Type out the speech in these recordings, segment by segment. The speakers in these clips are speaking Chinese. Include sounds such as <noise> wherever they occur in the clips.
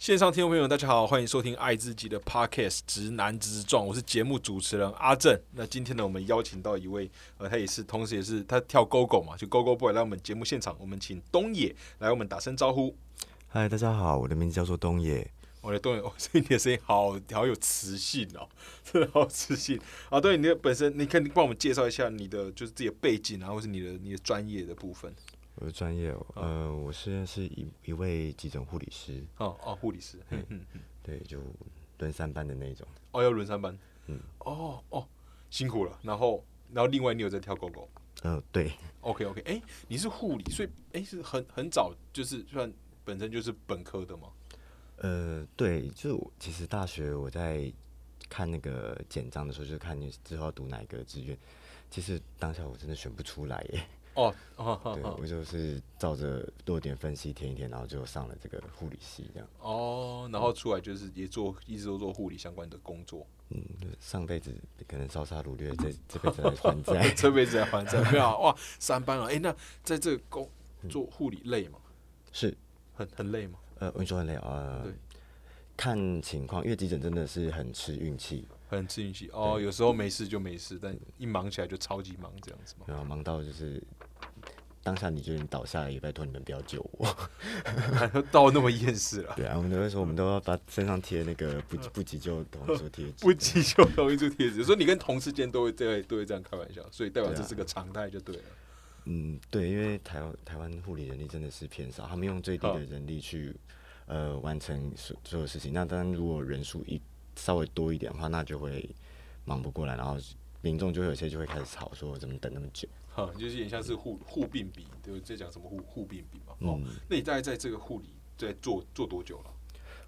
线上听众朋友，大家好，欢迎收听爱自己的 Podcast《直男直撞》，我是节目主持人阿正。那今天呢，我们邀请到一位，呃，他也是，同时也是他跳 GO GO 嘛，就 GO GO Boy 来我们节目现场，我们请东野来我们打声招呼。嗨，大家好，我的名字叫做东野。我的东野，所以你的声音好好有磁性哦，真的好磁性啊！对，你的本身，你可以帮我们介绍一下你的就是自己的背景啊，或是你的你的专业的部分。我的专业，呃，我现在是一一位急诊护理师。哦哦，护理师，嗯嗯嗯，对，就轮三班的那种。哦，要轮三班，嗯，哦哦，辛苦了。然后，然后另外你有在跳狗狗？呃，对。OK OK，哎，你是护理，所以哎是很很早就是算本身就是本科的吗？呃，对，就其实大学我在看那个简章的时候，就看你之后要读哪一个志愿，其实当下我真的选不出来耶。哦，对，我就是照着弱点分析填一填，然后就上了这个护理系这样。哦，然后出来就是也做，一直都做护理相关的工作。嗯，上辈子可能烧杀掳掠，这 <laughs> 这辈子来还债，<laughs> 这辈子来还债，<laughs> 没有哇，三班啊，哎，那在这个工做护理累吗？是，很很累吗？呃，我跟你说很累啊。对，看情况，因为急诊真的是很吃运气。很吃运气哦，有时候没事就没事，但一忙起来就超级忙这样子嘛。然后忙到就是当下你就倒下来，也拜托你们不要救我，<laughs> 到那么厌世了。对啊，我们都会说，我们都要把身上贴那个不不急救同意书贴纸，不急救同意书贴纸。<laughs> 所以你跟同事间都会这都会这样开玩笑，所以代表这是个常态就对了。嗯，对，因为台湾台湾护理人力真的是偏少，他们用最低的人力去呃完成所所有事情。那当然，如果人数一稍微多一点的话，那就会忙不过来，然后民众就有些就会开始吵，说怎么等那么久？哈，就是有点像是护护病比，对，在讲什么护护病比嘛。哦，那你大概在这个护理在做做多久了？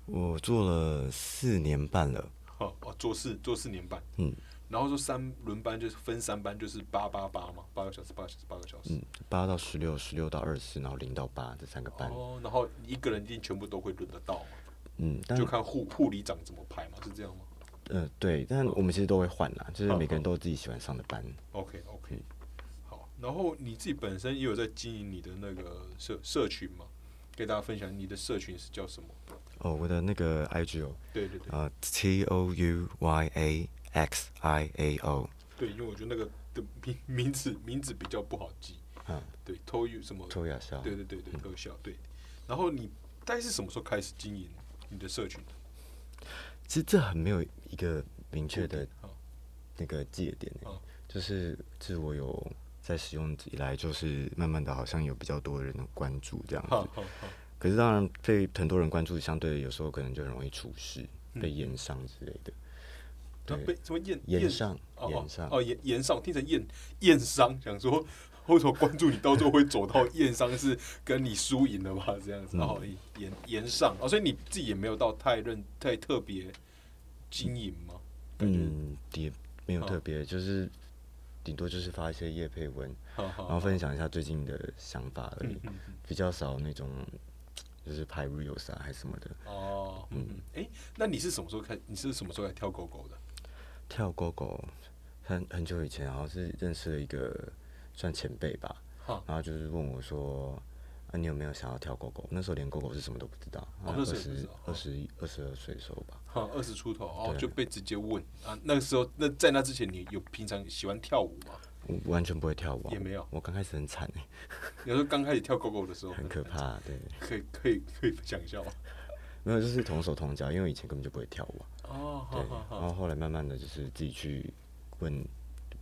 我做了四年半了。哦哦，做四做四年半。嗯，然后说三轮班就是分三班，就是八八八嘛，八个小时，八个小时，八个小时。嗯，八到十六，十六到二十四，然后零到八这三个班。哦，然后一个人一定全部都会轮得到嘛？嗯，就看护护理长怎么排嘛，是这样吗？嗯，对，但我们其实都会换啦，就是每个人都有自己喜欢上的班。OK OK，好，然后你自己本身也有在经营你的那个社社群嘛？给大家分享你的社群是叫什么？哦，我的那个 IG 哦，对对对，啊，T O U Y A X I A O。对，因为我觉得那个的名名字名字比较不好记。嗯，对，偷 u 什么？偷雅笑。对对对对，偷笑。对，然后你大概是什么时候开始经营？你的社群，其实这很没有一个明确的那个界点就是自我有在使用以来，就是慢慢的好像有比较多人关注这样子。可是当然被很多人关注，相对有时候可能就容易出事，被验伤之类的。对，被什么验验上验上哦，验验上听成验验伤，想说。<laughs> 为什么关注你，到最后会走到验伤是跟你输赢了吧？<laughs> 这样子，然后延延上哦，所以你自己也没有到太认太特别经营吗？嗯，也没有特别，就是顶多就是发一些叶配文，然后分享一下最近的想法而已，比较少那种就是拍 reels 啊还是什么的。哦，嗯，哎，那你是什么时候开？你是什么时候来跳狗狗的？跳狗狗很很久以前，然后是认识了一个。算前辈吧，然后就是问我说：“啊，你有没有想要跳狗狗？”那时候连狗狗是什么都不知道，二十二十一、二十二岁的时候吧，哈，二十出头哦，就被直接问啊。那个时候，那在那之前，你有平常喜欢跳舞吗？我完全不会跳舞，也没有。我刚开始很惨哎，有时候刚开始跳狗狗的时候很可怕，对，可以可以可以想象。没有，就是同手同脚，因为以前根本就不会跳舞哦，对，然后后来慢慢的就是自己去问。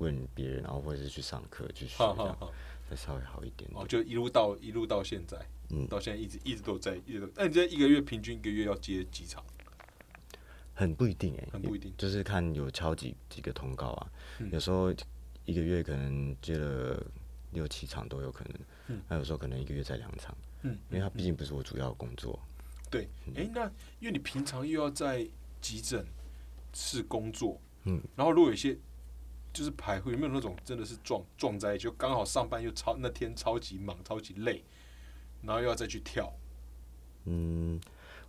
问别人，然后或者是去上课去学，这样才稍微好一点。哦，就一路到一路到现在，嗯，到现在一直一直都在，一直。那你这一个月平均一个月要接几场？很不一定哎，很不一定，就是看有敲几几个通告啊。有时候一个月可能接了六七场都有可能，嗯，那有时候可能一个月才两场，嗯，因为它毕竟不是我主要工作。对，哎，那因为你平常又要在急诊室工作，嗯，然后如果有一些。就是排会有没有那种真的是撞撞在就刚好上班又超那天超级忙超级累，然后又要再去跳。嗯，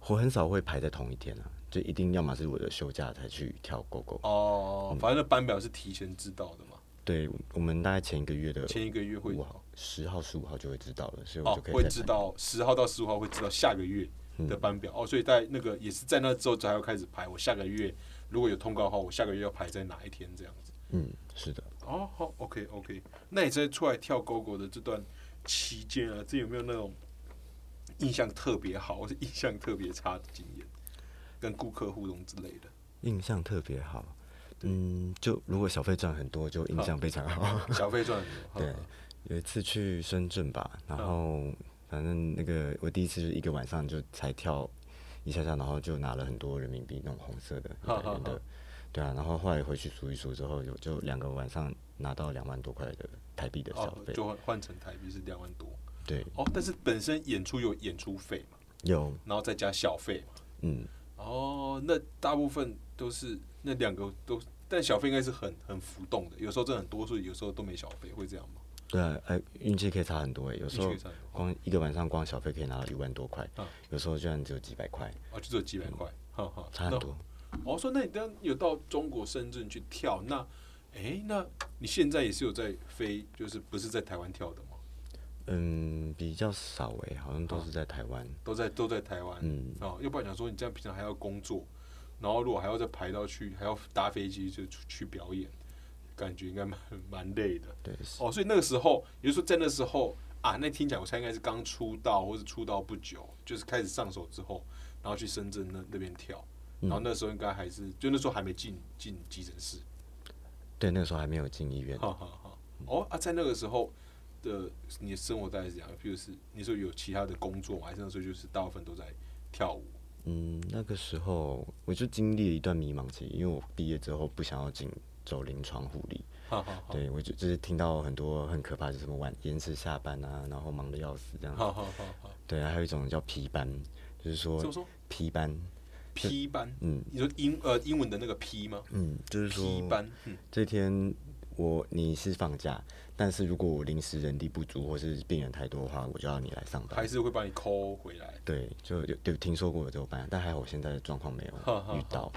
我很少会排在同一天啊，就一定要么是我的休假才去跳狗狗。哦，反正那班表是提前知道的嘛。对，我们大概前一个月的前一个月会十号十五号就会知道了，所以我就可以会知道十号到十五号会知道下个月的班表哦，所以在那个也是在那之后才要开始排。我下个月如果有通告的话，我下个月要排在哪一天这样子。嗯，是的。哦，好，OK OK。那你在出来跳狗狗的这段期间啊，这有没有那种印象特别好，<laughs> 或是印象特别差的经验，跟顾客互动之类的？印象特别好，嗯，就如果小费赚很多，就印象非常好。<laughs> 小费赚很多，对。有一次去深圳吧，然后反正那个我第一次就一个晚上就才跳一下下，然后就拿了很多人民币那种红色的一百元的，对啊，然后后来回去数一数之后，有就两个晚上拿到两万多块的台币的小费，就换换成台币是两万多。对，哦，但是本身演出有演出费嘛？有，然后再加小费嘛？嗯，哦，那大部分都是那两个都，但小费应该是很很浮动的，有时候真的很多，所以有时候都没小费，会这样吗？对啊，哎，运气可以差很多哎，有时候光一个晚上光小费可以拿到一万多块，有时候居然只有几百块，哦，就只有几百块，差很多。我说，那你当有到中国深圳去跳，那，哎，那你现在也是有在飞，就是不是在台湾跳的吗？嗯，比较少哎，好像都是在台湾，都在都在台湾，嗯，哦，要不然讲说你这样平常还要工作，然后如果还要再排到去，还要搭飞机就出去表演。感觉应该蛮蛮累的，对哦，所以那个时候，也就是说在那时候啊，那听起来我猜应该是刚出道，或是出道不久，就是开始上手之后，然后去深圳那那边跳，然后那时候应该还是就那时候还没进进急诊室，对，那个时候还没有进医院。好好好，哦啊，在那个时候的你的生活大概是怎样？譬如是你说有其他的工作吗，还是那时候就是大部分都在跳舞？嗯，那个时候我就经历了一段迷茫期，因为我毕业之后不想要进。走临床护理，对我就就是听到很多很可怕，就是什么晚延迟下班啊，然后忙的要死这样。好好好好。对啊，还有一种叫批班，就是说批班，批班，嗯，你说英呃英文的那个 P 吗？嗯，就是说批班。这天我你是放假，但是如果我临时人力不足或是病人太多的话，我就要你来上班。还是会把你 call 回来？对，就有有听说过有这个班，但还好我现在的状况没有遇到。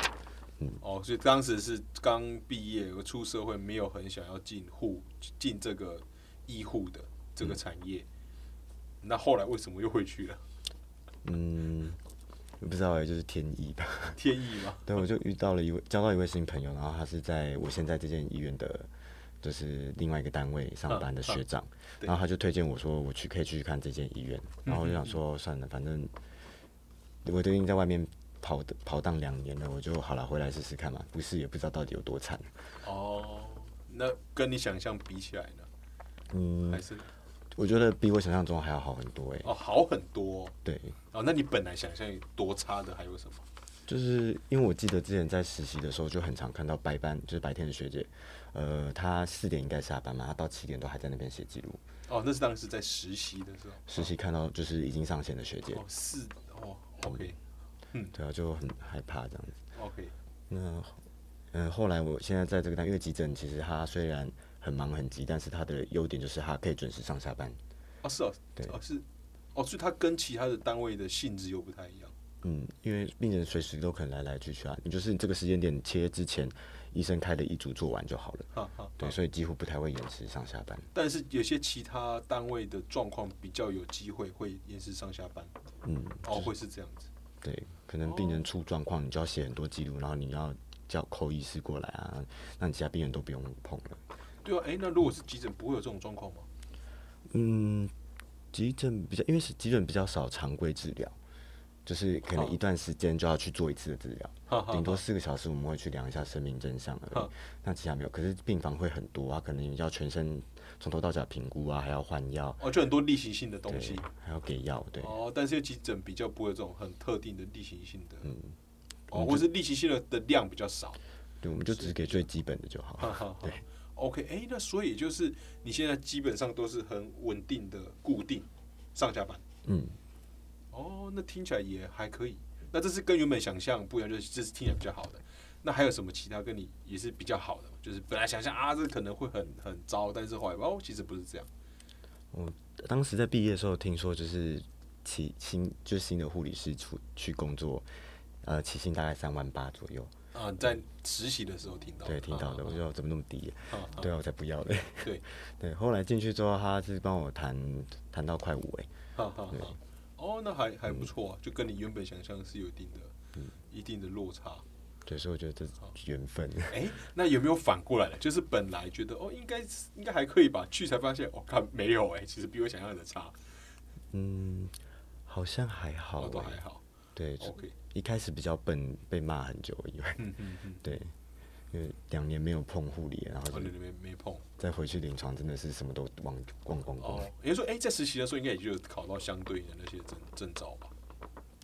嗯哦，所以当时是刚毕业，我出社会，没有很想要进护进这个医护的这个产业。那后来为什么又回去了？嗯，不知道哎，就是天意吧。天意吗？<laughs> 对，我就遇到了一位交到一位新朋友，然后他是在我现在这间医院的，就是另外一个单位上班的学长，然后他就推荐我说我去可以去看这间医院，然后我就想说算了，反正我都已经在外面。跑的跑荡两年了，我就好了，回来试试看嘛。不是也不知道到底有多惨。哦，那跟你想象比起来呢？嗯，还是我觉得比我想象中还要好很多哎。哦，好很多。对。哦，那你本来想象多差的还有什么？就是因为我记得之前在实习的时候就很常看到白班，就是白天的学姐，呃，她四点应该下班嘛，她到七点都还在那边写记录。哦，那是当时在实习的时候。实习看到就是已经上线的学姐。哦，是哦，OK。嗯，对啊，就很害怕这样子。OK，那嗯，后来我现在在这个单，因为急诊其实它虽然很忙很急，但是他的优点就是他可以准时上下班。哦，是哦，对，哦是，哦，所以他跟其他的单位的性质又不太一样。嗯，因为病人随时都可能来来去去啊，你就是这个时间点切之前，医生开的一组做完就好了。对，所以几乎不太会延迟上下班。但是有些其他单位的状况比较有机会会延迟上下班。嗯，哦，会是这样子。对。可能病人出状况，你就要写很多记录，然后你要叫扣医师过来啊，那你其他病人都不用碰了。对啊，哎，那如果是急诊，不会有这种状况吗？嗯，急诊比较，因为是急诊比较少常规治疗，就是可能一段时间就要去做一次的治疗，顶多四个小时我们会去量一下生命真相而已。那其他没有，可是病房会很多啊，可能要全身。从头到脚评估啊，还要换药哦，就很多例行性的东西，还要给药，对哦。但是急诊比较不会有这种很特定的例行性的，嗯，哦，或是例行性的的量比较少，对，我们就只给最基本的就好。对，OK，哎，那所以就是你现在基本上都是很稳定的固定上下班，嗯，哦，那听起来也还可以。那这是跟原本想象不一样，就是这是听起来比较好的。那还有什么其他跟你也是比较好的？就是本来想象啊，这可能会很很糟，但是后来哦，其实不是这样。我当时在毕业的时候听说，就是起薪就是新的护理师出去工作，呃，起薪大概三万八左右。啊，在实习的时候听到。对，听到的。我就怎么那么低？对啊，我才不要嘞。对 <laughs> 对，后来进去之后，他是帮我谈谈到快五哎。好好好。哦，那还还不错啊，就跟你原本想象是有一定的、一定的落差。对，所以我觉得这是缘分。哎，那有没有反过来的？就是本来觉得哦，应该应该还可以吧，去才发现，我看没有哎，其实比我想象的差。嗯，好像还好，都还好。对，OK。一开始比较笨，被骂很久以为，嗯嗯嗯，<laughs> 对，因为两年没有碰护理，然后两年没没碰，再回去临床，真的是什么都忘光光光。哦，也就说，哎，在实习的时候，应该也就考到相对的那些证证照吧？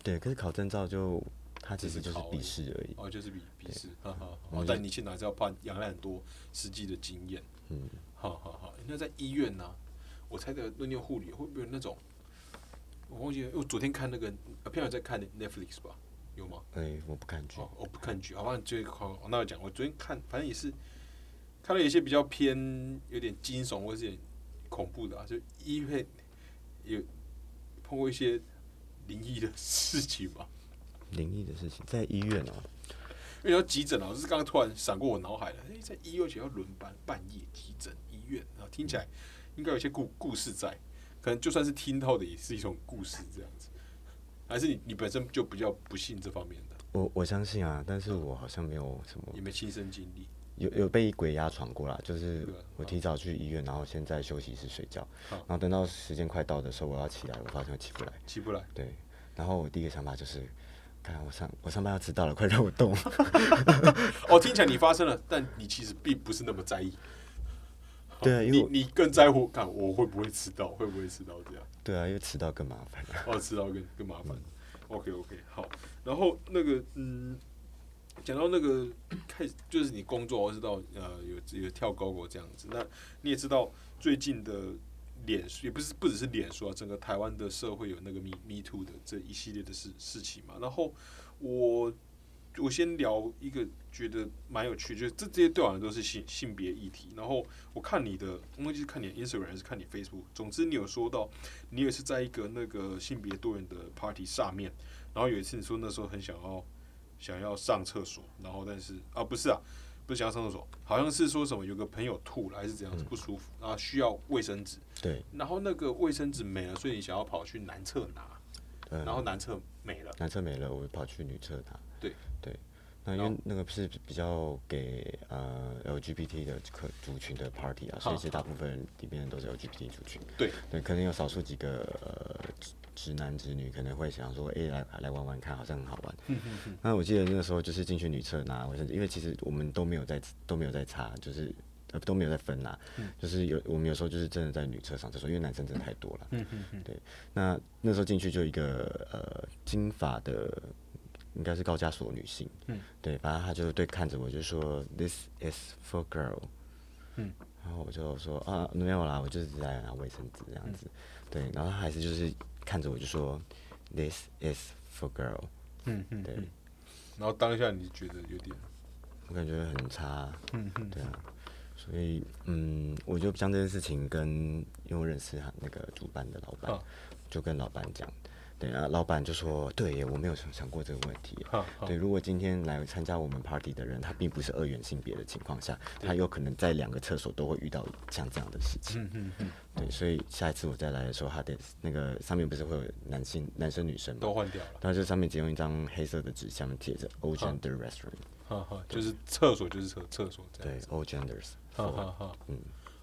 对，可是考证照就。它其实就是笔试而已，哦，就是笔笔试，哈哈。哦，但你现在还是要怕养了很多实际的经验，嗯，好好好。那在医院呢？我猜的论念护理会不会有那种？我忘记，了，我昨天看那个，片友在看 Netflix 吧？有吗？哎，我不看剧，我不看剧。好吧，就好，那我讲，我昨天看，反正也是看了一些比较偏有点惊悚或是恐怖的啊，就医院有碰过一些灵异的事情吧。灵异的事情在医院啊，因为要急诊啊，就是刚刚突然闪过我脑海了。哎，在医院且要轮班，半夜急诊医院啊，听起来应该有些故故事在，可能就算是听到的，也是一种故事这样子。还是你你本身就比较不信这方面的？我我相信啊，但是我好像没有什么，也没亲身经历，有有被鬼压床过啦，就是我提早去医院，然后先在休息室睡觉，然后等到时间快到的时候，我要起来，我发现我起不来，起不来。对，然后我第一个想法就是。看我上我上班要迟到了，快让我动。<laughs> 哦，听起来你发生了，但你其实并不是那么在意。对啊，因为你更在乎看我会不会迟到，会不会迟到这样。对啊，因为迟到更麻烦。哦，迟到更更麻烦。OK OK，好。然后那个嗯，讲到那个开始就是你工作，我知道呃有有跳高过这样子。那你也知道最近的。脸书也不是不只是脸书啊，整个台湾的社会有那个 Me Me Too 的这一系列的事事情嘛。然后我我先聊一个觉得蛮有趣，就是这这些对我来说都是性性别议题。然后我看你的，忘记是看你 Instagram 还是看你 Facebook，总之你有说到你也是在一个那个性别多元的 party 上面，然后有一次你说那时候很想要想要上厕所，然后但是啊不是啊。不是想要上厕所，好像是说什么有个朋友吐了还是怎样子不舒服，然后需要卫生纸。对。然后那个卫生纸没了，所以你想要跑去男厕拿。然后男厕没了。男厕没了，我跑去女厕拿。对对。那因为那个是比较给呃 LGBT 的客族群的 party 啊，所以其实大部分里面都是 LGBT 族群。对对，可能有少数几个呃。直男直女可能会想说，哎，来来玩玩看，好像很好玩。那我记得那个时候就是进去女厕拿卫生纸，因为其实我们都没有在都没有在擦，就是呃都没有在分拿，就是有我们有时候就是真的在女厕上厕所，因为男生真的太多了嗯嗯。对，那那时候进去就一个呃金发的，应该是高加索女性。嗯对，反正她就对看着我就说，This is for girl。嗯，然后我就说啊没有啦，我就是在拿卫生纸这样子。对，然后她还是就是。看着我就说，This is for girl。嗯嗯，对。然后当下你觉得有点，我感觉很差。嗯嗯，对啊。所以嗯，我就将这件事情跟因为我认识他那个主办的老板，就跟老板讲。对啊，老板就说：“对，我没有想想过这个问题。对，如果今天来参加我们 party 的人，他并不是二元性别的情况下，他有可能在两个厕所都会遇到像这样的事情。嗯嗯嗯。对，所以下一次我再来的时候，他得那个上面不是会有男性、男生、女生吗？都换掉了。然后就上面只用一张黑色的纸，下面贴着 all gender restroom。哈哈，就是厕所就是厕厕所这样。对，all genders。哈哈哈。嗯。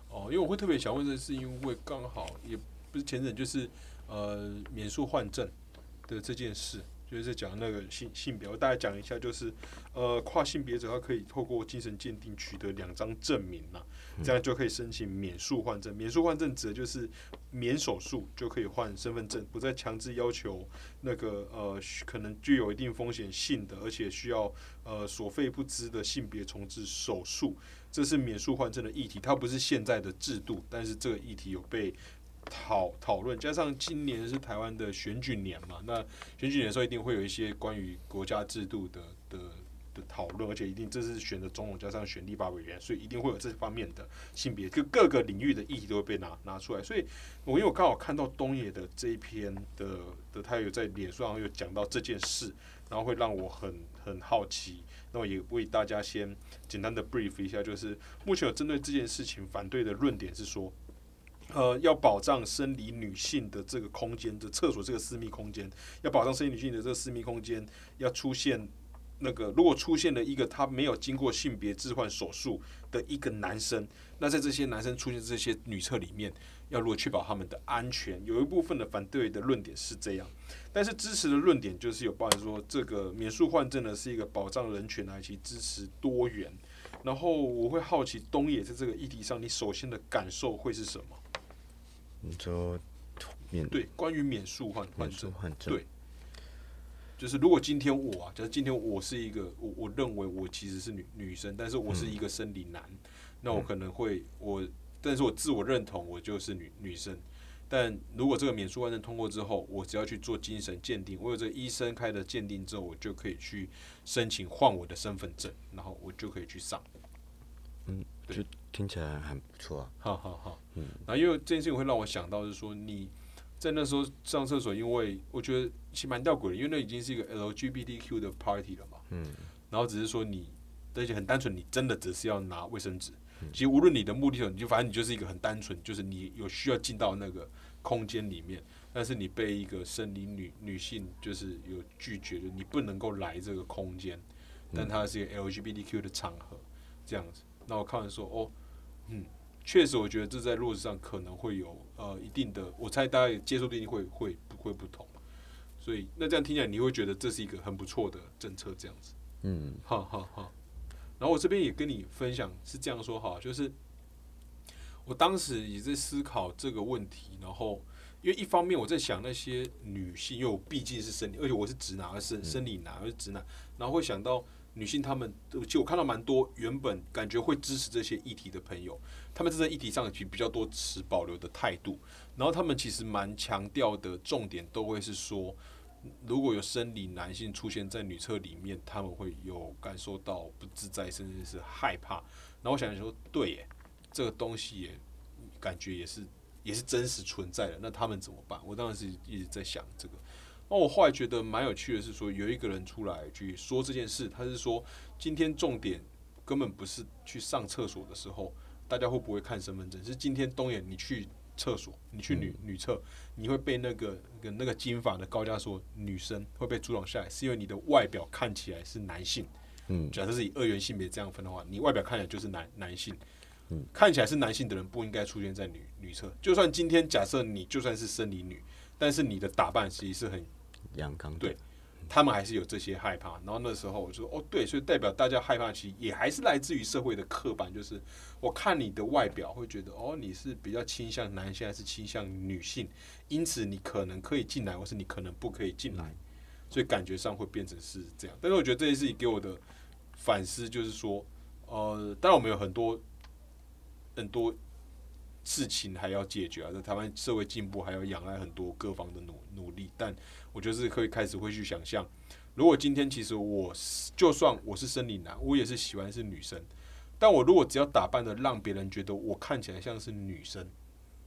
哦，因为我会特别想问这是因为刚好也不是前阵就是。呃，免诉换证的这件事，就是讲那个性性别，我大概讲一下，就是呃，跨性别者他可以透过精神鉴定取得两张证明呐，这样就可以申请免诉换证。免诉换证指的就是免手术就可以换身份证，不再强制要求那个呃可能具有一定风险性的，而且需要呃所费不支的性别重置手术。这是免诉换证的议题，它不是现在的制度，但是这个议题有被。讨讨论，加上今年是台湾的选举年嘛，那选举年的时候一定会有一些关于国家制度的的的讨论，而且一定这是选的总统加上选立法委员，所以一定会有这方面的性别，就各个领域的议题都会被拿拿出来。所以我因为我刚好看到东野的这一篇的的，他有在脸书上有讲到这件事，然后会让我很很好奇，那我也为大家先简单的 brief 一下，就是目前有针对这件事情反对的论点是说。呃，要保障生理女性的这个空间的厕所这个私密空间，要保障生理女性的这个私密空间，要出现那个如果出现了一个他没有经过性别置换手术的一个男生，那在这些男生出现这些女厕里面，要如何确保他们的安全？有一部分的反对的论点是这样，但是支持的论点就是有包含说，这个免诉换证呢是一个保障人权来去支持多元。然后我会好奇东野在这个议题上，你首先的感受会是什么？你说免对关于免诉换换证换证对，就是如果今天我啊，假如今天我是一个我我认为我其实是女女生，但是我是一个生理男，那我可能会我，但是我自我认同我就是女女生。但如果这个免诉换证通过之后，我只要去做精神鉴定，我有这个医生开的鉴定之后，我就可以去申请换我的身份证，然后我就可以去上。嗯，就听起来还不错啊。好好好，嗯。然后因为这件事情会让我想到，就是说你在那时候上厕所，因为我觉得其实蛮吊诡的，因为那已经是一个 LGBTQ 的 party 了嘛。嗯。然后只是说你，而且很单纯，你真的只是要拿卫生纸。其实无论你的目的什么，你就反正你就是一个很单纯，就是你有需要进到那个空间里面，但是你被一个生理女女性就是有拒绝就，你不能够来这个空间，但它是一个 LGBTQ 的场合，这样子。那我看完说，哦，嗯，确实，我觉得这在落实上可能会有呃一定的，我猜大家接受度一定会会会不同，所以那这样听起来你会觉得这是一个很不错的政策，这样子。嗯，好好好。然后我这边也跟你分享是这样说哈，就是我当时也在思考这个问题，然后因为一方面我在想那些女性，因为我毕竟是生理，而且我是直男，而生生理男，而是直男，然后会想到女性，她们其实我看到蛮多原本感觉会支持这些议题的朋友，他们在这议题上其实比较多持保留的态度，然后他们其实蛮强调的重点都会是说。如果有生理男性出现在女厕里面，他们会有感受到不自在，甚至是害怕。然后我想说，对耶，这个东西也感觉也是也是真实存在的。那他们怎么办？我当时一直在想这个。那我后来觉得蛮有趣的是，说有一个人出来去说这件事，他是说今天重点根本不是去上厕所的时候，大家会不会看身份证？是今天东野你去。厕所，你去女女厕，你会被那个跟那个金发的高加索女生会被阻挡下来，是因为你的外表看起来是男性。嗯，假设是以二元性别这样分的话，你外表看起来就是男男性。嗯，看起来是男性的人不应该出现在女女厕。就算今天假设你就算是生理女，但是你的打扮其实是很阳刚。对。他们还是有这些害怕，然后那时候我就说，哦，对，所以代表大家害怕，其实也还是来自于社会的刻板，就是我看你的外表会觉得，哦，你是比较倾向男性还是倾向女性，因此你可能可以进来，或是你可能不可以进来，所以感觉上会变成是这样。但是我觉得这件事情给我的反思就是说，呃，当然我们有很多很多事情还要解决啊，在台湾社会进步还要仰赖很多各方的努努力，但。我就是可以开始会去想象，如果今天其实我就算我是生理男，我也是喜欢是女生，但我如果只要打扮的让别人觉得我看起来像是女生，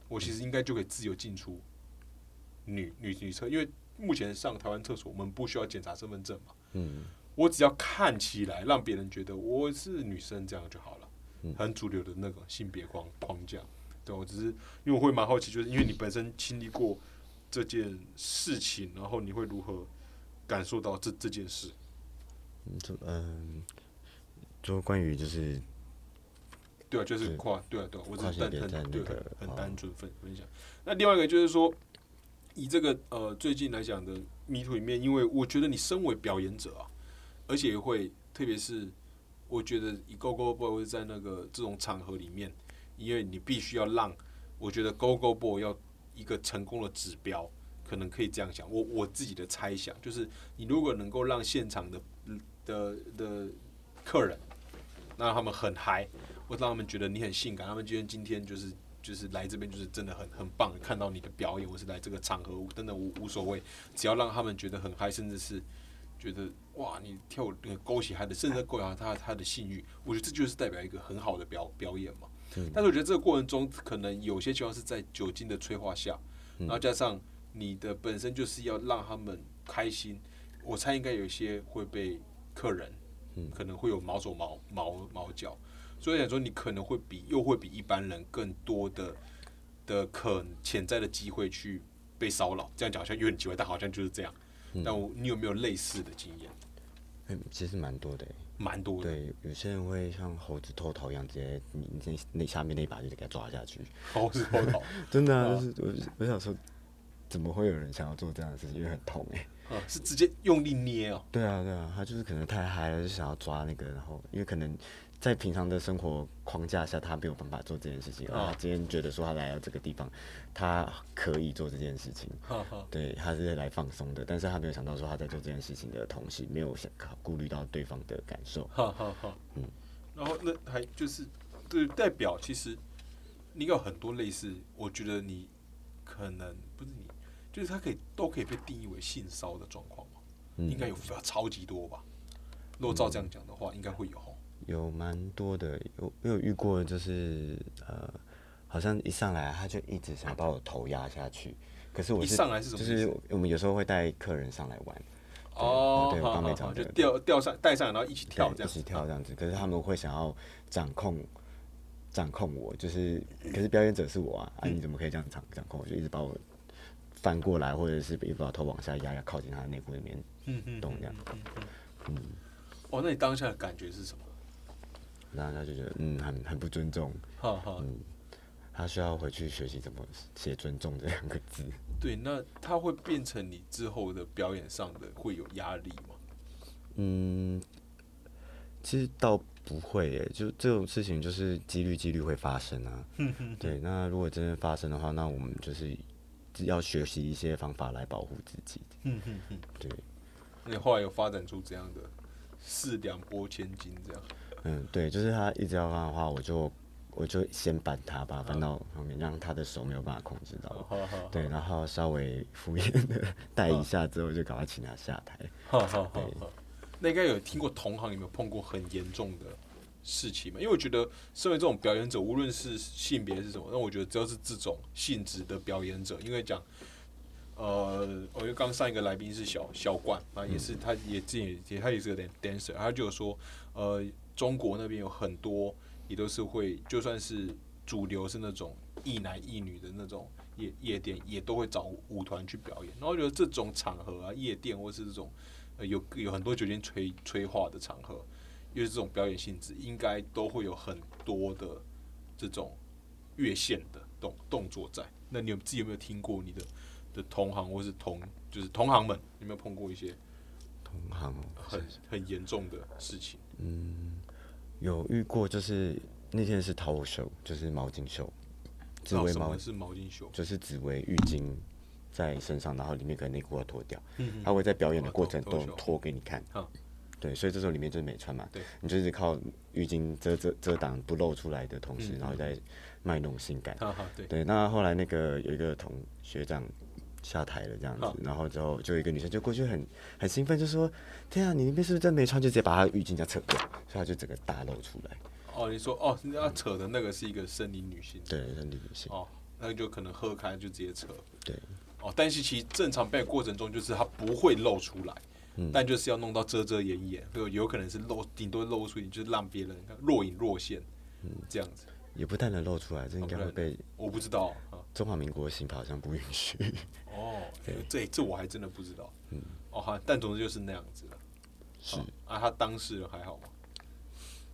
我其实应该就可以自由进出女女女厕，因为目前上台湾厕所我们不需要检查身份证嘛，嗯，我只要看起来让别人觉得我是女生这样就好了，很主流的那个性别框框架，对我只是因为我会蛮好奇，就是因为你本身经历过。这件事情，然后你会如何感受到这这件事？嗯，就嗯，就关于就是，对啊，就是跨，对啊，对啊，我是单很对很单纯分分享。那另外一个就是说，以这个呃最近来讲的迷途里面，因为我觉得你身为表演者啊，而且会特别是我觉得以 Go Go Boy 在那个这种场合里面，因为你必须要让我觉得 Go Go Boy 要。一个成功的指标，可能可以这样想。我我自己的猜想就是，你如果能够让现场的的的客人，让他们很嗨，或让他们觉得你很性感，他们觉得今天就是就是来这边就是真的很很棒，看到你的表演，或是来这个场合，真的无无所谓，只要让他们觉得很嗨，甚至是觉得哇，你跳舞勾起他的，甚至勾起他他的性欲，我觉得这就是代表一个很好的表表演嘛。但是我觉得这个过程中，可能有些情况是在酒精的催化下，然后加上你的本身就是要让他们开心，我猜应该有一些会被客人，可能会有毛手毛毛毛脚，所以想说你可能会比又会比一般人更多的的可潜在的机会去被骚扰。这样讲好像有点奇怪，但好像就是这样。但我你有没有类似的经验？嗯，其实蛮多的，蛮多的。对，有些人会像猴子偷桃一样，直接你那那下面那把就得给他抓下去。猴子偷桃，<laughs> 真的啊！就是我我想说，怎么会有人想要做这样的事情？因为很痛哎。<laughs> 啊，是直接用力捏哦。对啊，对啊，他就是可能太嗨了，就想要抓那个，然后因为可能。在平常的生活框架下，他没有办法做这件事情。啊，今天觉得说他来到这个地方，他可以做这件事情。对，他是来放松的，但是他没有想到说他在做这件事情的同时，没有想考顾虑到对方的感受。嗯，然后那还就是对代表，其实你有很多类似，我觉得你可能不是你，就是他可以都可以被定义为性骚的状况嘛？应该有超级多吧？如果照这样讲的话，应该会有。有蛮多的，有有遇过，就是呃，好像一上来他就一直想把我头压下去，可是我是就是我们有时候会带客人上来玩，哦，对，刚没讲就吊吊上带上，然后一起跳这样，一起跳这样子，可是他们会想要掌控掌控我，就是可是表演者是我啊，啊你怎么可以这样掌掌控我？就一直把我翻过来，或者是一把头往下压，压靠近他的内部里面嗯嗯动这样，嗯，哦，那你当下的感觉是什么？然后他就觉得，嗯，很很不尊重，嗯，他需要回去学习怎么写“尊重”这两个字。对，那他会变成你之后的表演上的会有压力吗？嗯，其实倒不会耶，就这种事情就是几率几率会发生啊。对，那如果真的发生的话，那我们就是要学习一些方法来保护自己。嗯嗯嗯，对。那你后来有发展出这样的四两拨千斤这样？嗯，对，就是他一直要放的话，我就我就先扳他，把他扳到后面，让他的手没有办法控制到。对，然后稍微敷衍的带一下之后，就赶快请他下台。对，那应该有听过同行有没有碰过很严重的事情吗？因为我觉得身为这种表演者，无论是性别是什么，那我觉得只要是这种性质的表演者，因为讲，呃，我觉得刚上一个来宾是小小冠啊，也是他也自己也他也是有点 dancer，他就说，呃。中国那边有很多，也都是会，就算是主流是那种一男一女的那种夜夜店，也都会找舞团去表演。然后我觉得这种场合啊，夜店或是这种呃有有很多酒精催催化的场合，又是这种表演性质，应该都会有很多的这种越线的动动作在。那你有自己有没有听过你的的同行或是同就是同行们有没有碰过一些同行很很严重的事情？嗯。有遇过，就是那天是套袖，就是毛巾袖，紫薇毛是毛巾袖，就是紫薇浴巾在身上，然后里面可能内裤要脱掉，嗯他会在表演的过程都脱给你看，对，所以这时候里面就是没穿嘛，你就是靠浴巾遮遮遮挡不露出来的同时，然后再卖弄性感，对，那后来那个有一个同学长。下台了这样子，然后之后就一个女生就过去很很兴奋，就说：“天啊，你那边是不是真没穿？”就直接把她浴巾这样扯掉，所以她就整个大露出来。哦，你说哦，人家扯的那个是一个森林女性。对，森林女性。哦，那就可能喝开就直接扯。对。哦，但是其实正常表演过程中就是她不会露出来，但就是要弄到遮遮掩掩，有有可能是露，顶多露出，就是让别人若隐若现，嗯，这样子。也不太能露出来，这应该会被我不知道。中华民国刑法好像不允许。哦，<laughs> 这这我还真的不知道。嗯，哦哈，但总之就是那样子了。是啊，他当事人还好吗？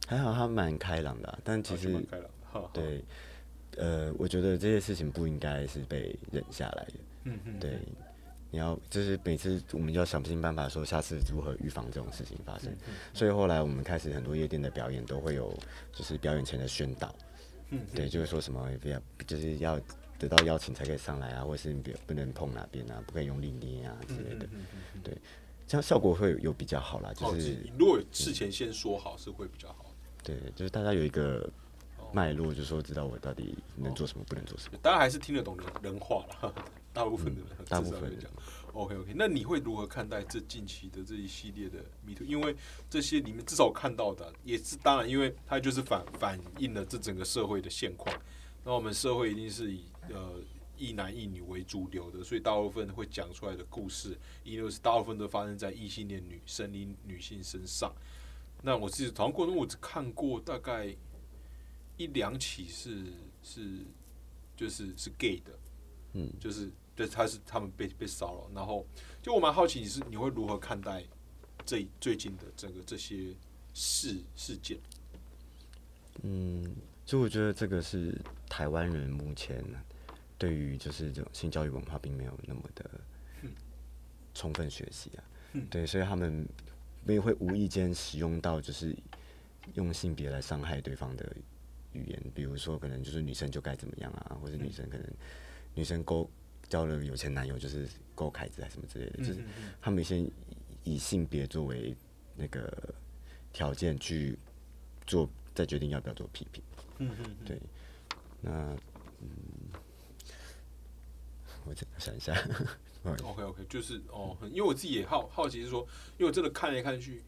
还好，他蛮开朗的。但其实，<laughs> 对，呃，我觉得这些事情不应该是被忍下来的。嗯嗯。对，你要就是每次我们要想尽办法说下次如何预防这种事情发生。所以后来我们开始很多夜店的表演都会有，就是表演前的宣导。对，就是说什么不要，就是要得到邀请才可以上来啊，或者是你别不能碰哪边啊，不可以用力捏啊之类的。对，这样效果会有比较好啦。就是如果事前先说好，是会比较好。对，就是大家有一个脉络，就说知道我到底能做什么，不能做什么。大家还是听得懂人 <laughs> 人话了，大部分的人，大部分人讲。OK OK，那你会如何看待这近期的这一系列的迷途？因为这些里面至少看到的也是当然，因为它就是反反映了这整个社会的现况。那我们社会一定是以呃一男一女为主流的，所以大部分会讲出来的故事，一定是大部分都发生在异性恋女生理女性身上。那我自己好像过程我只看过大概一两起是是就是是 gay 的，嗯，就是对他是他们被被骚扰，然后就我蛮好奇你是你会如何看待这最近的整个这些事事件？嗯，就我觉得这个是台湾人目前对于就是这种性教育文化并没有那么的充分学习啊，对，所以他们没会无意间使用到就是用性别来伤害对方的。语言，比如说，可能就是女生就该怎么样啊，或者女生可能女生勾交了有钱男友就是勾凯子还是什么之类的，就是他们先以性别作为那个条件去做，再决定要不要做批评。嗯嗯，对。那嗯，我再想一下。OK OK，就是哦，因为我自己也好好奇，是说，因为我真的看来看去。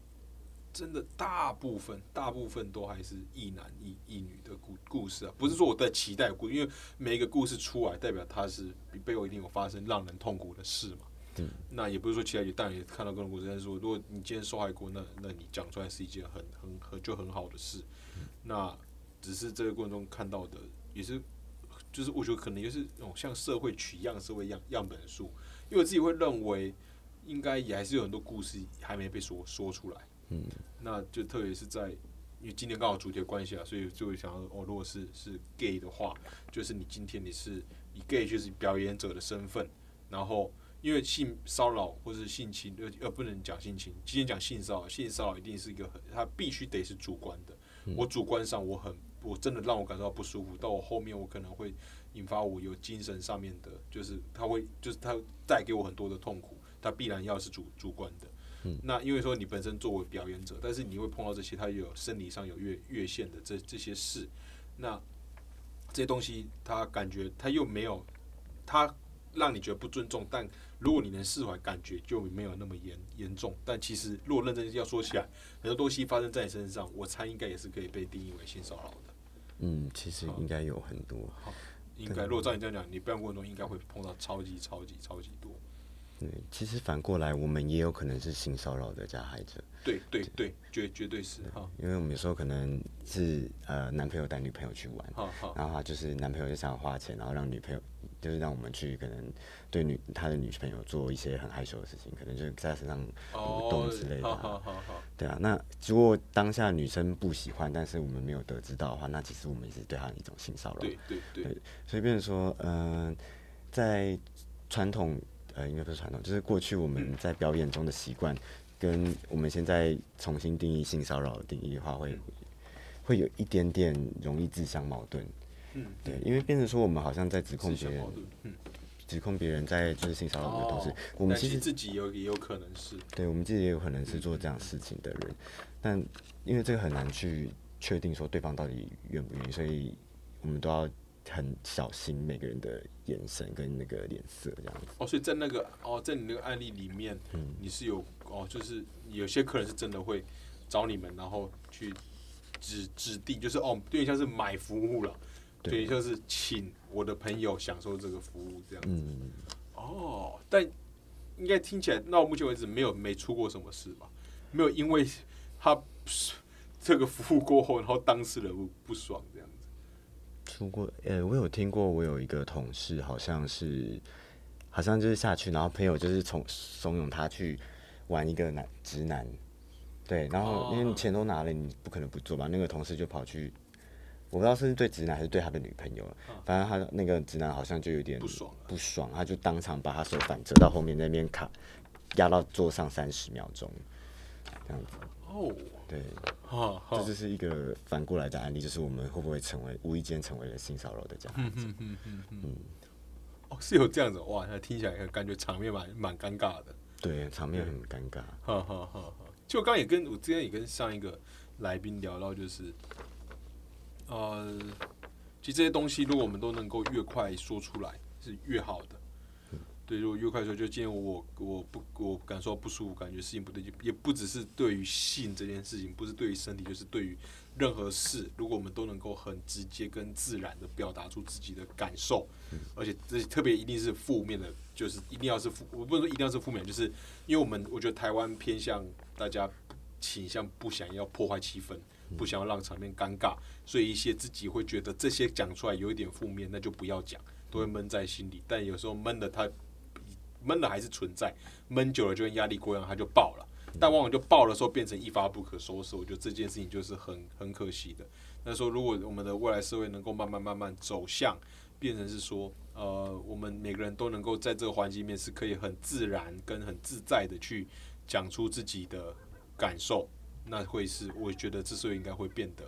真的大部分大部分都还是一男一一女的故故事啊，不是说我在期待故，因为每一个故事出来，代表它是比背后一定有发生让人痛苦的事嘛。嗯，那也不是说期待也当然也看到各种故事，但是说如果你今天受害过，那那你讲出来是一件很很很就很好的事。那只是这个过程中看到的，也是就是我觉得可能就是那种像社会取样社会样样本数，因为我自己会认为应该也还是有很多故事还没被说说出来。嗯，那就特别是在，因为今天刚好主题的关系啊，所以就会想要哦，如果是是 gay 的话，就是你今天你是以 gay 就是表演者的身份，然后因为性骚扰或者性侵呃呃不能讲性侵，今天讲性骚扰，性骚扰一定是一个很，它必须得是主观的，我主观上我很我真的让我感到不舒服，到我后面我可能会引发我有精神上面的，就是他会就是他带给我很多的痛苦，他必然要是主主观的。那因为说你本身作为表演者，但是你会碰到这些，他有生理上有越越线的这这些事，那这些东西他感觉他又没有，他让你觉得不尊重，但如果你能释怀，感觉就没有那么严严重。但其实如果认真要说起来，很多东西发生在你身上，我猜应该也是可以被定义为性骚扰的。嗯，其实应该有很多。好，应该如果照你这样讲，你表演过程中应该会碰到超级超级超级多。对，其实反过来，我们也有可能是性骚扰的加害者。对对对，绝绝对是哈。因为我们有时候可能是呃男朋友带女朋友去玩，然后他就是男朋友就想花钱，然后让女朋友就是让我们去可能对女他的女朋友做一些很害羞的事情，可能就是在身上舞动之类的。好好好。对啊，那如果当下女生不喜欢，但是我们没有得知到的话，那其实我们也是对她一种性骚扰。对对对。所以变成说，嗯，在传统。呃，应该不是传统，就是过去我们在表演中的习惯，跟我们现在重新定义性骚扰的定义的话，会会有一点点容易自相矛盾。嗯，对，因为变成说我们好像在指控别人，嗯，指控别人在就是性骚扰的同时，我们其实自己有也有可能是，对我们自己也有可能是做这样事情的人，但因为这个很难去确定说对方到底愿不愿意，所以我们都要。很小心每个人的眼神跟那个脸色这样子。哦，所以在那个哦，在你那个案例里面，嗯，你是有哦，就是有些客人是真的会找你们，然后去指指定，就是哦，有点像是买服务了，对，就是请我的朋友享受这个服务这样子。嗯。哦，但应该听起来到目前为止没有没出过什么事吧？没有因为他这个服务过后，然后当事人不不爽这样子。出过，呃，我有听过，我有一个同事，好像是，好像就是下去，然后朋友就是从怂恿他去玩一个男直男，对，然后因为你钱都拿了，你不可能不做吧？那个同事就跑去，我不知道是对直男还是对他的女朋友，反正他那个直男好像就有点不爽，不爽，他就当场把他手反折到后面那边卡，压到桌上三十秒钟，这样子。哦。对，这就是一个反过来的案例，就是我们会不会成为无意间成为了性骚扰的这样子？嗯嗯嗯嗯哦，是有这样子哇，那听起来感觉场面蛮蛮尴尬的。对，场面很尴尬。哈哈哈！就刚也跟我之前也跟上一个来宾聊到，就是呃，其实这些东西如果我们都能够越快说出来，是越好的。对，如果越快说，就今天我我不我感受不舒服，感觉事情不对劲，也不只是对于性这件事情，不是对于身体，就是对于任何事，如果我们都能够很直接跟自然的表达出自己的感受，而且这特别一定是负面的，就是一定要是负，我不能说一定要是负面，就是因为我们我觉得台湾偏向大家倾向不想要破坏气氛，不想要让场面尴尬，所以一些自己会觉得这些讲出来有一点负面，那就不要讲，都会闷在心里。但有时候闷的他闷的还是存在，闷久了就跟压力过一样，它就爆了。但往往就爆的时候变成一发不可收拾，我觉得这件事情就是很很可惜的。那说如果我们的未来社会能够慢慢慢慢走向，变成是说，呃，我们每个人都能够在这个环境里面是可以很自然跟很自在的去讲出自己的感受，那会是我觉得之所以应该会变得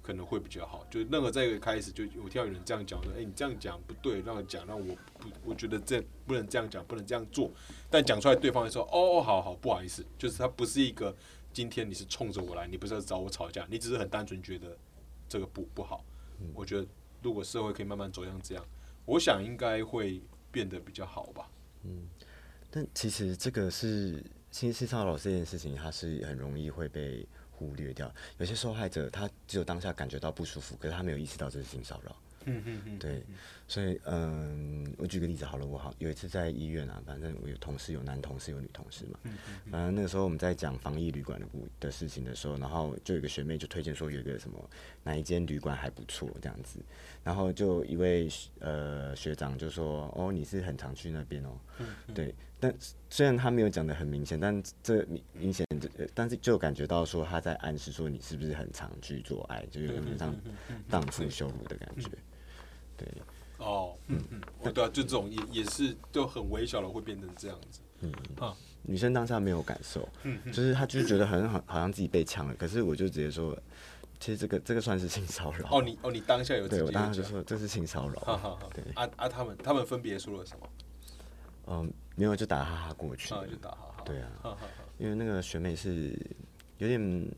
可能会比较好。就任何在一个开始，就我听到有人这样讲说，哎，你这样讲不对，让我讲，让我不，我觉得这不能这样讲，不能这样做。但讲出来，对方会说，哦，好好，不好意思，就是他不是一个今天你是冲着我来，你不是要找我吵架，你只是很单纯觉得。这个不不好，我觉得如果社会可以慢慢走向这样，我想应该会变得比较好吧。嗯，但其实这个是性性骚扰这件事情，它是很容易会被忽略掉。有些受害者他只有当下感觉到不舒服，可是他没有意识到这是性骚扰。嗯嗯嗯，对，所以嗯，我举个例子好了，我好有一次在医院啊，反正我有同事，有男同事，有女同事嘛，嗯嗯，反正那个时候我们在讲防疫旅馆的故的事情的时候，然后就有个学妹就推荐说有一个什么哪一间旅馆还不错这样子，然后就一位呃学长就说哦你是很常去那边哦，嗯，对，但虽然他没有讲的很明显，但这明明显但是就感觉到说他在暗示说你是不是很常去做爱，就有点像荡妇羞辱的感觉。对，哦，嗯嗯，对啊，就这种也也是就很微小的会变成这样子，嗯啊，女生当下没有感受，嗯，就是她就是觉得很好，好像自己被呛了，可是我就直接说，其实这个这个算是性骚扰。哦，你哦，你当下有对我当下就说这是性骚扰，好好好，对，啊啊，他们他们分别说了什么？嗯，没有就打哈哈过去，啊，就打哈哈，对啊，哈哈 <laughs> 因为那个学妹是有点。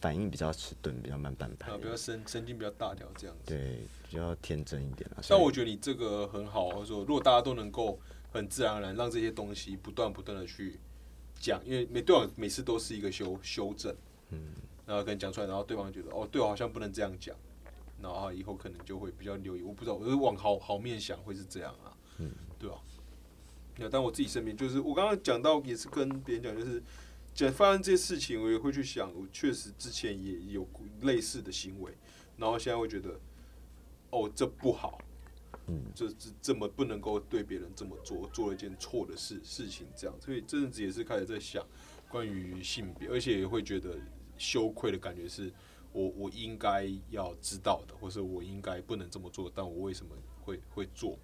反应比较迟钝，比较慢半拍，啊，比较神神经比较大条这样子，对，比较天真一点啊。但我觉得你这个很好，说，如果大家都能够很自然而然让这些东西不断不断的去讲，因为每对方每次都是一个修修正，嗯，然后跟你讲出来，然后对方觉得哦，对我好像不能这样讲，然后以后可能就会比较留意。我不知道，我是往好好面想会是这样啊，嗯，对吧？那但我自己身边就是我刚刚讲到也是跟别人讲，就是。讲发生这些事情，我也会去想，我确实之前也有类似的行为，然后现在会觉得，哦，这不好，嗯，这这这么不能够对别人这么做，做了一件错的事事情，这样，所以这阵子也是开始在想关于性别，而且也会觉得羞愧的感觉，是我我应该要知道的，或是我应该不能这么做，但我为什么会会做？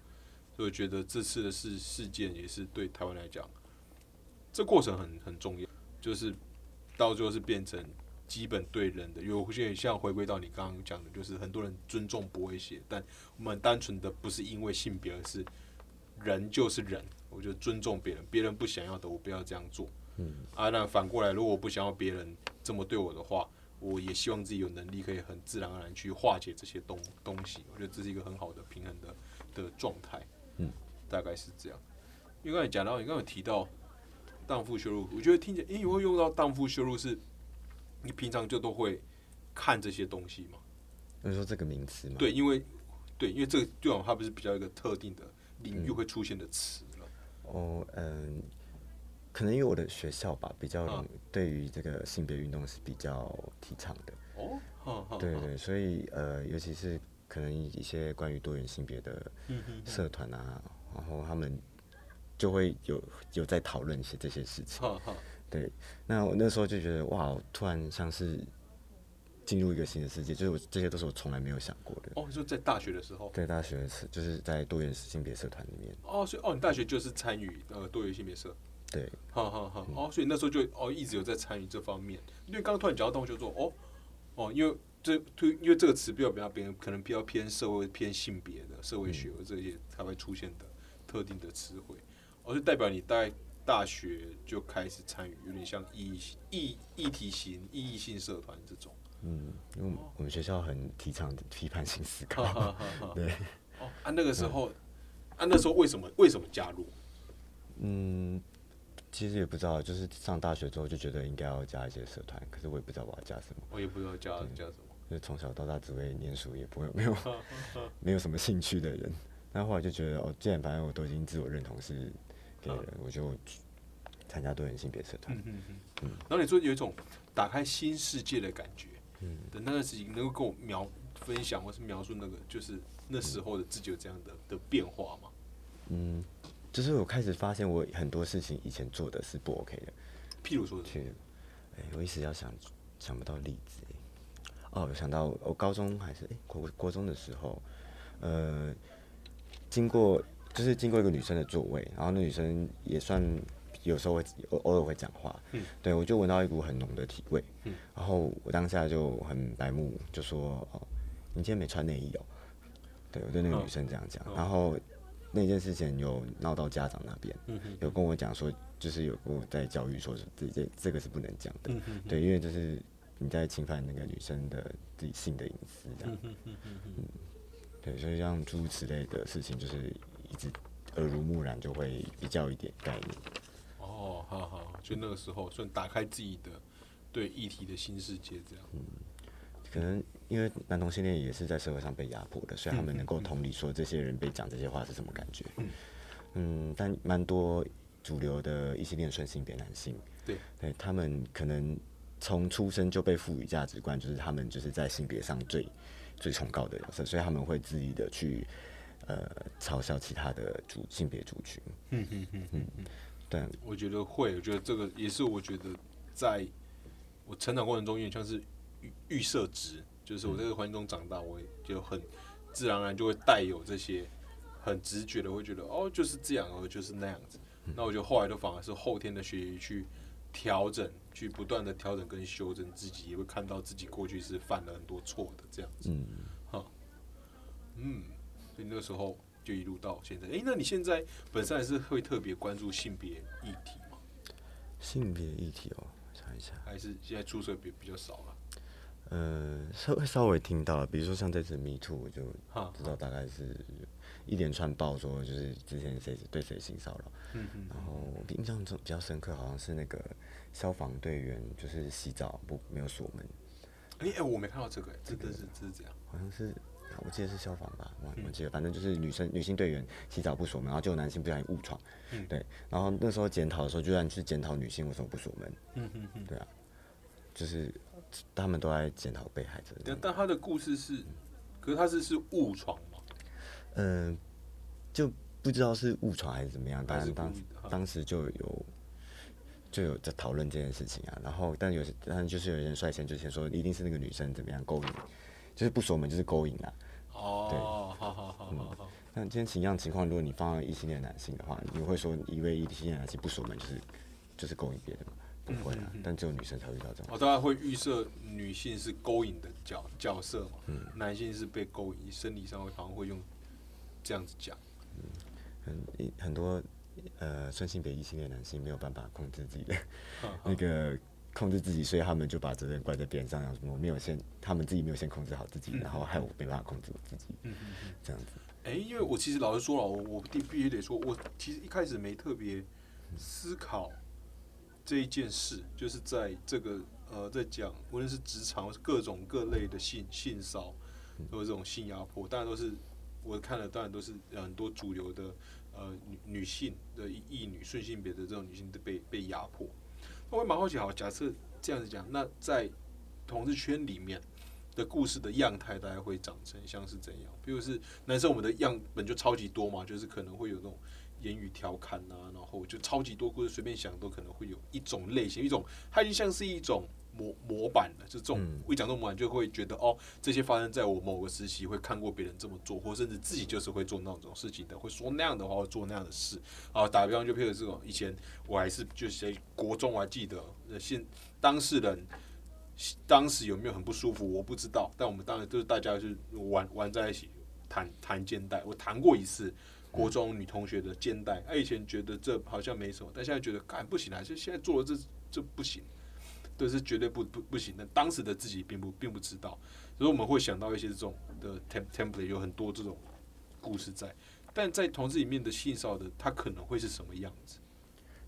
所以我觉得这次的事事件也是对台湾来讲，这过程很很重要。就是到最后是变成基本对人的，有些像回归到你刚刚讲的，就是很多人尊重不会写，但我们单纯的不是因为性别，而是人就是人。我觉得尊重别人，别人不想要的，我不要这样做。嗯，啊，那反过来，如果我不想要别人这么对我的话，我也希望自己有能力可以很自然而然去化解这些东东西。我觉得这是一个很好的平衡的的状态。嗯，大概是这样。因为刚才讲到，你刚刚有提到。荡妇羞辱，我觉得听起来，因为会用到荡妇羞辱，是你平常就都会看这些东西吗？你说这个名词吗？对，因为对，因为这个对往它不是比较一个特定的领域会出现的词了。哦，嗯，可能因为我的学校吧，比较对于这个性别运动是比较提倡的。哦，对对，所以呃，尤其是可能一些关于多元性别的社团啊，然后他们。就会有有在讨论一些这些事情，对。那我那时候就觉得哇，突然像是进入一个新的世界，就是我这些都是我从来没有想过的。哦，就在大学的时候。对，大学的时就是在多元性别社团里面。哦，所以哦，你大学就是参与呃多元性别社。对。好好好，哦，所以那时候就哦一直有在参与这方面。因为刚刚突然讲到，我就说哦哦，因为这对，因为这个词比较比较别人可能比较偏社会偏性别的社会学这些才会出现的特定的词汇。而是代表你在大学就开始参与，有点像意意议题型、意义性社团这种。嗯，因为我们学校很提倡批判性思考。<laughs> 对。哦，啊，那个时候，啊，那时候为什么为什么加入？嗯，其实也不知道，就是上大学之后就觉得应该要加一些社团，可是我也不知道我要加什么。我也不知道加加什么。就从小到大只会念书，也不会没有 <laughs> 没有什么兴趣的人。那后来就觉得，哦，既然反正我都已经自我认同是。给人，我就参加多元性别社团。嗯嗯嗯。然后你说有一种打开新世界的感觉，嗯，的那段时间能够跟我描分享或是描述那个就是那时候的自己有这样的的变化吗？嗯，就是我开始发现我很多事情以前做的是不 OK 的，譬如说，哎，我一时要想想不到例子。哦，我想到我高中还是哎国国中的时候，呃，经过就是经过一个女生的座位，然后那女生也算有时候会偶偶尔会讲话，嗯，对我就闻到一股很浓的体味，嗯，然后我当下就很白目，就说哦，你今天没穿内衣哦，对我对那个女生这样讲，然后那件事情有闹到家长那边，嗯有跟我讲说，就是有跟我在教育说，这这这个是不能讲的，嗯对，因为就是。你在侵犯那个女生的自己性的隐私，这样，嗯对，所以像诸如此类的事情，就是一直耳濡目染，就会比较一点概念。哦，好好，就那个时候，算打开自己的对议题的新世界，这样。嗯，可能因为男同性恋也是在社会上被压迫的，所以他们能够同理说这些人被讲这些话是什么感觉。嗯，嗯，但蛮多主流的异性恋顺性别男性，对，对他们可能。从出生就被赋予价值观，就是他们就是在性别上最最崇高的角色，所以他们会恣意的去呃嘲笑其他的主性别族群。嗯嗯嗯嗯嗯，对，我觉得会，我觉得这个也是我觉得在我成长过程中，有点像是预预设值，就是我在这个环境中长大，我就很自然而然就会带有这些很直觉的，会觉得哦就是这样，哦就是那样子。那我觉得后来都反而是后天的学习去调整。去不断的调整跟修正自己，也会看到自己过去是犯了很多错的这样子。嗯，哈，嗯，所以那个时候就一路到现在。哎，那你现在本身还是会特别关注性别议题吗？性别议题哦，想一下，还是现在注册比比较少了。呃，稍微稍微听到了，比如说像这次 Me Too，我就知道大概是一连串报说，就是之前谁对谁性骚扰。嗯嗯。然后印象中比较深刻，好像是那个。消防队员就是洗澡不没有锁门，哎哎，我没看到这个，这个是这是这样，好像是我记得是消防吧，我我记得，反正就是女生女性队员洗澡不锁门，然后就有男性不小心误闯，嗯对，然后那时候检讨的时候，居然去检讨女性为什么不锁门，嗯嗯嗯，对啊，就是他们都在检讨被害者，但但他的故事是，可是他是是误闯吗？嗯，就不知道是误闯还是怎么样，但是当当时就有。就有在讨论这件事情啊，然后但有些，但就是有人率先就先说，一定是那个女生怎么样勾引，就是不锁门就是勾引啊。哦，对，好好好好好。那今天同样情况，如果你放在异性恋男性的话，你会说一位异性恋男性不锁门就是就是勾引别人吗？不会啊，但只有女生才会遇到这种。哦，大家会预设女性是勾引的角角色嘛？嗯，男性是被勾引，生理上会好像会用这样子讲。嗯，很很多。呃，顺性别异性恋男性没有办法控制自己的那个控制自己，所以他们就把责任怪在别人上，什么我没有先，他们自己没有先控制好自己，然后害我没办法控制我自己，这样子。哎，因为我其实老实说了，我我必必须得说，我其实一开始没特别思考这一件事，就是在这个呃，在讲无论是职场各种各类的性性骚或者这种性压迫，当然都是我看了，当然都是很多主流的。呃，女女性的异女顺性别的这种女性被被压迫，那我蛮好奇，好，假设这样子讲，那在同志圈里面的故事的样态，大概会长成像是怎样？比如是男生，我们的样本就超级多嘛，就是可能会有那种言语调侃啊，然后就超级多故事，随便想都可能会有一种类型，一种它就像是一种。模模板的，就这种一讲这种模板，就会觉得哦，这些发生在我某个时期，会看过别人这么做，或甚至自己就是会做那种事情的，会说那样的话，会做那样的事。啊，打个比方，就譬如这种，以前我还是就是国中，我还记得，现当事人当时有没有很不舒服，我不知道。但我们当然都是大家是玩玩在一起，谈谈肩带。我谈过一次国中女同学的肩带，她以前觉得这好像没什么，但现在觉得干不行啊，就现在做了这这不行。这是绝对不不不行的。当时的自己并不并不知道，所以我们会想到一些这种的 template，有很多这种故事在。但在同志里面的性骚扰的，它可能会是什么样子？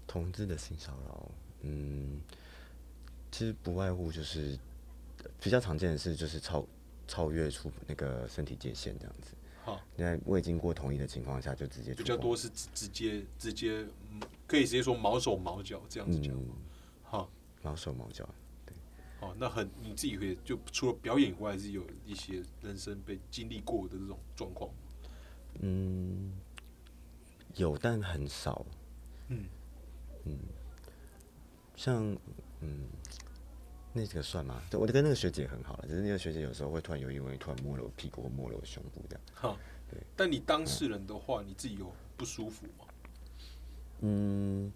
同志的性骚扰，嗯，其实不外乎就是比较常见的是，就是超超越出那个身体界限这样子。好，在未经过同意的情况下，就直接比较多是直直接直接可以直接说毛手毛脚这样子讲。毛手毛脚，对，哦，那很你自己会就除了表演以外，是有一些人生被经历过的这种状况。嗯，有，但很少。嗯嗯，像嗯，那个算吗？对我跟那个学姐很好了，只是那个学姐有时候会突然有意无意突然摸了我屁股，或摸了我胸部这样。哈，对。<laughs> 但你当事人的话，你自己有不舒服吗？嗯，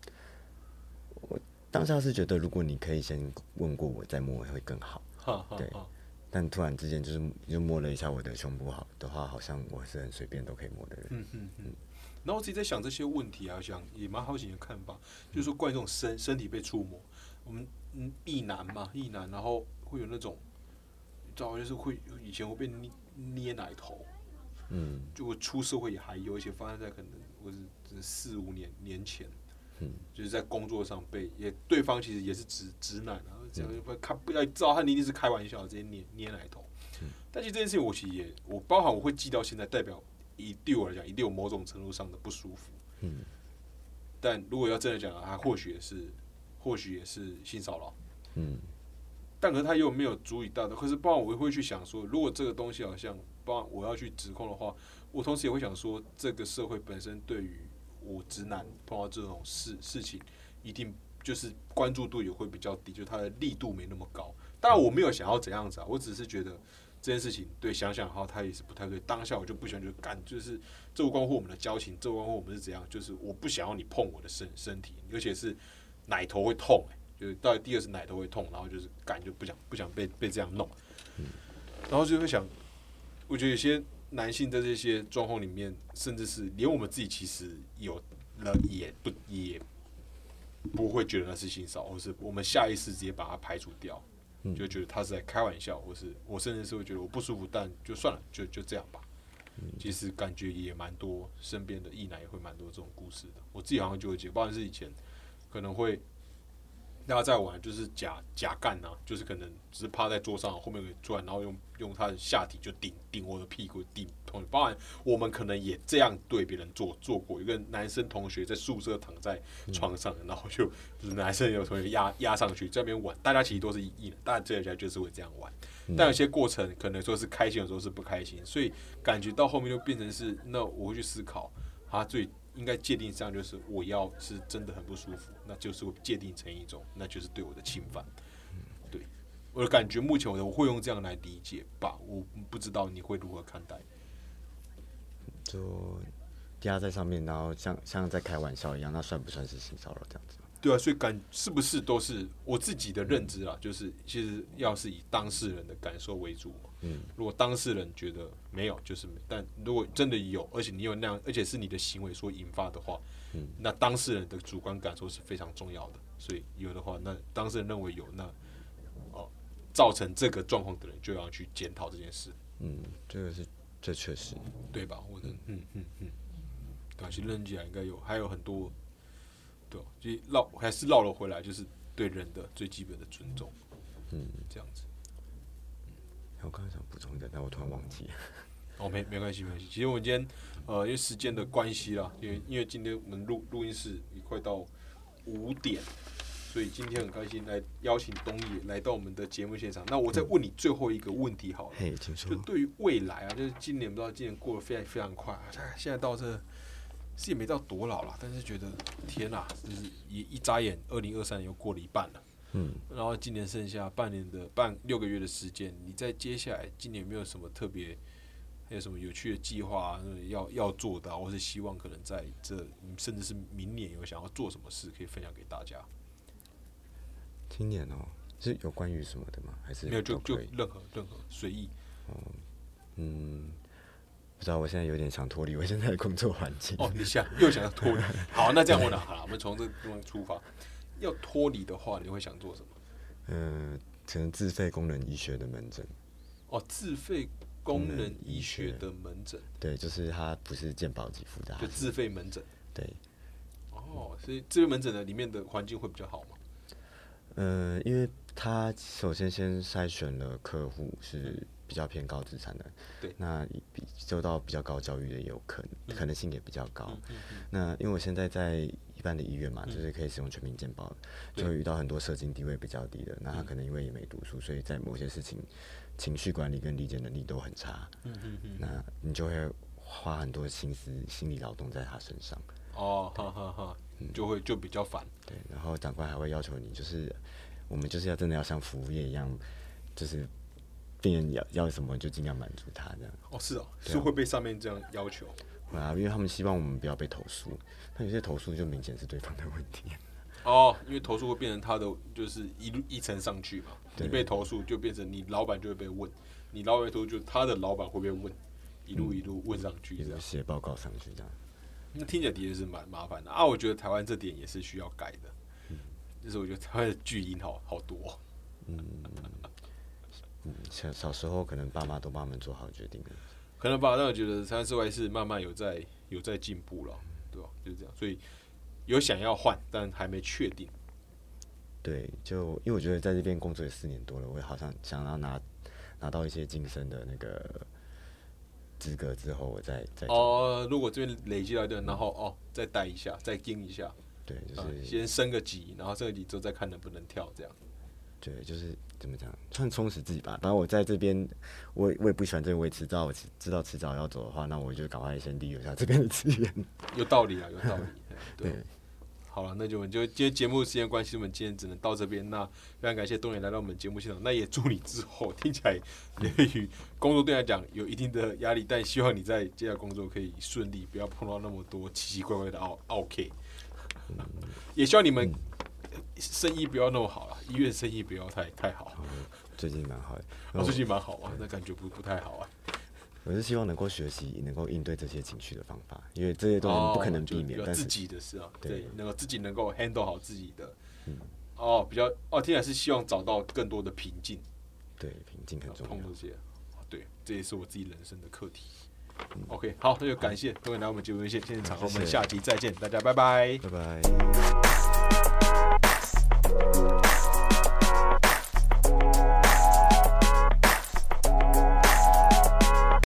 我当下是觉得，如果你可以先问过我再摸会更好。对。但突然之间就是就摸了一下我的胸部，好的话，好像我是很随便都可以摸的人。嗯嗯嗯。然后我自己在想这些问题啊，想也蛮好奇你的看法，就是说关于这种身身体被触摸，我们嗯，异男嘛，异男，然后会有那种，你知道就是会以前会被捏捏奶头。嗯。就会出社会也还有一些发生在可能我是四五年年前。嗯。就是在工作上被也对方其实也是直直男啊。这样不开不要知道他一定是开玩笑，直接捏捏奶头。但其实这件事情，我其实也我包含我会记到现在，代表以对我来讲，一定有某种程度上的不舒服。嗯。但如果要真的讲，他或许也是，或许也是性骚扰。嗯。但可是他又没有足以大的，可是包含我会去想说，如果这个东西好像包含我要去指控的话，我同时也会想说，这个社会本身对于我直男碰到这种事事情，一定。就是关注度也会比较低，就它的力度没那么高。当然我没有想要怎样子啊，我只是觉得这件事情对想想哈，他也是不太对。当下我就不喜欢，就干，就是这无关乎我们的交情，这无关乎我们是怎样，就是我不想要你碰我的身身体，而且是奶头会痛，就是到第二次奶头会痛，然后就是干就不想不想被被这样弄，然后就会想，我觉得有些男性在这些状况里面，甚至是连我们自己其实有了也不也。不会觉得那是性骚扰，或是我们下意识直接把它排除掉，就觉得他是在开玩笑，或是我甚至是会觉得我不舒服，但就算了，就就这样吧。其实感觉也蛮多，身边的异男也会蛮多这种故事的。我自己好像就会觉得，不管是以前可能会。大家在玩就是假假干呐，就是可能只是趴在桌上后面给转，然后用用他的下体就顶顶我的屁股顶同学。当然我们可能也这样对别人做做过。一个男生同学在宿舍躺在床上，然后就就是男生有同学压压上去在那边玩，大家其实都是一，大家这下就是会这样玩。但有些过程可能说是开心，有时候是不开心，所以感觉到后面就变成是那我会去思考他最。应该界定上就是我要是真的很不舒服，那就是会界定成一种，那就是对我的侵犯。对，我的感觉目前我我会用这样来理解吧，我不知道你会如何看待。就压在上面，然后像像在开玩笑一样，那算不算是性骚扰这样子？对啊，所以感是不是都是我自己的认知啊？就是其实要是以当事人的感受为主。嗯，如果当事人觉得没有，就是没；但如果真的有，而且你有那样，而且是你的行为所引发的话，嗯，那当事人的主观感受是非常重要的。所以有的话，那当事人认为有，那哦，造成这个状况的人就要去检讨这件事。嗯，这个是这确实对吧？我的嗯嗯嗯，短期认起来应该有，还有很多。对，就绕还是绕了回来，就是对人的最基本的尊重，嗯，这样子。我刚才想补充一个，但我突然忘记。<laughs> 哦，没没关系，没关系。其实我们今天呃，因为时间的关系啦，因为因为今天我们录录音室也快到五点，所以今天很开心来邀请东野来到我们的节目现场。那我再问你最后一个问题好了。就对于未来啊，就是今年不知道今年过得非常非常快，现在到这。是也没到多老了，但是觉得天呐，就是一一眨眼，二零二三年又过了一半了。嗯，然后今年剩下半年的半六个月的时间，你在接下来今年有没有什么特别，还有什么有趣的计划要要做的，或是希望可能在这甚至是明年有想要做什么事可以分享给大家？今年哦，是有关于什么的吗？还是没有就就任何任何随意。哦，嗯。不知道，我现在有点想脱离 <laughs> 我现在的工作环境。哦，你想又想要脱离？<laughs> 好，那这样问了，好了，我们从这个地方出发。要脱离的话，你会想做什么？嗯，可能自费功能医学的门诊。哦，自费功能医学的门诊。对，就是它不是健保给付的，就自费门诊。对。哦，所以自费门诊的里面的环境会比较好吗？嗯，因为他首先先筛选了客户是。比较偏高资产的，对，那比受到比较高教育的也有可能，可能性也比较高。那因为我现在在一般的医院嘛，就是可以使用全民健保，就会遇到很多社经地位比较低的，那他可能因为也没读书，所以在某些事情情绪管理跟理解能力都很差。嗯嗯嗯，那你就会花很多心思、心理劳动在他身上。哦，哈哈哈，就会就比较烦。对，然后长官还会要求你，就是我们就是要真的要像服务业一样，就是病人要要什么就尽量满足他这样。哦，是哦，是会被上面这样要求。啊，因为他们希望我们不要被投诉，但有些投诉就明显是对方的问题。哦，因为投诉会变成他的，就是一路一层上去嘛。你被投诉就变成你老板就会被问，你老板投诉就他的老板会被问，一路一路问上去，这样写报告上去这样。那听起来的确是蛮麻烦的啊！我觉得台湾这点也是需要改的，就是我觉得台湾的巨婴好好多。嗯嗯，小小时候可能爸妈都帮我们做好决定。可能吧，但我觉得三四外是慢慢有在有在进步了，对吧？就是这样，所以有想要换，但还没确定。对，就因为我觉得在这边工作也四年多了，我也好像想要拿拿到一些晋升的那个资格之后，我再再哦，如果这边累积到一定，然后哦再待一下，再盯一下，对，就是先升个级，然后升个级之后再看能不能跳这样。对，就是怎么讲，算充实自己吧。反正我在这边，我我也不喜欢这边，我也迟早我知道迟早要走的话，那我就赶快先利用一下这边的资源。<laughs> 有道理啊，有道理。对，好了，那就我们就今天节目时间关系，我们今天只能到这边。那非常感谢东野来到我们节目现场，那也祝你之后听起来对于工作对来讲有一定的压力，但希望你在接下来工作可以顺利，不要碰到那么多奇奇怪怪的奥奥 K。<laughs> 也希望你们。生意不要那么好了，医院生意不要太太好。最近蛮好的，最近蛮好啊，那感觉不不太好啊。我是希望能够学习，能够应对这些情绪的方法，因为这些东西不可能避免。但自己的事啊，对，能够自己能够 handle 好自己的。哦，比较哦，听起来是希望找到更多的平静。对，平静很重要。这些，对，这也是我自己人生的课题。OK，好，那就感谢各位来我们节目现现场，我们下期再见，大家拜拜，拜拜。Bye.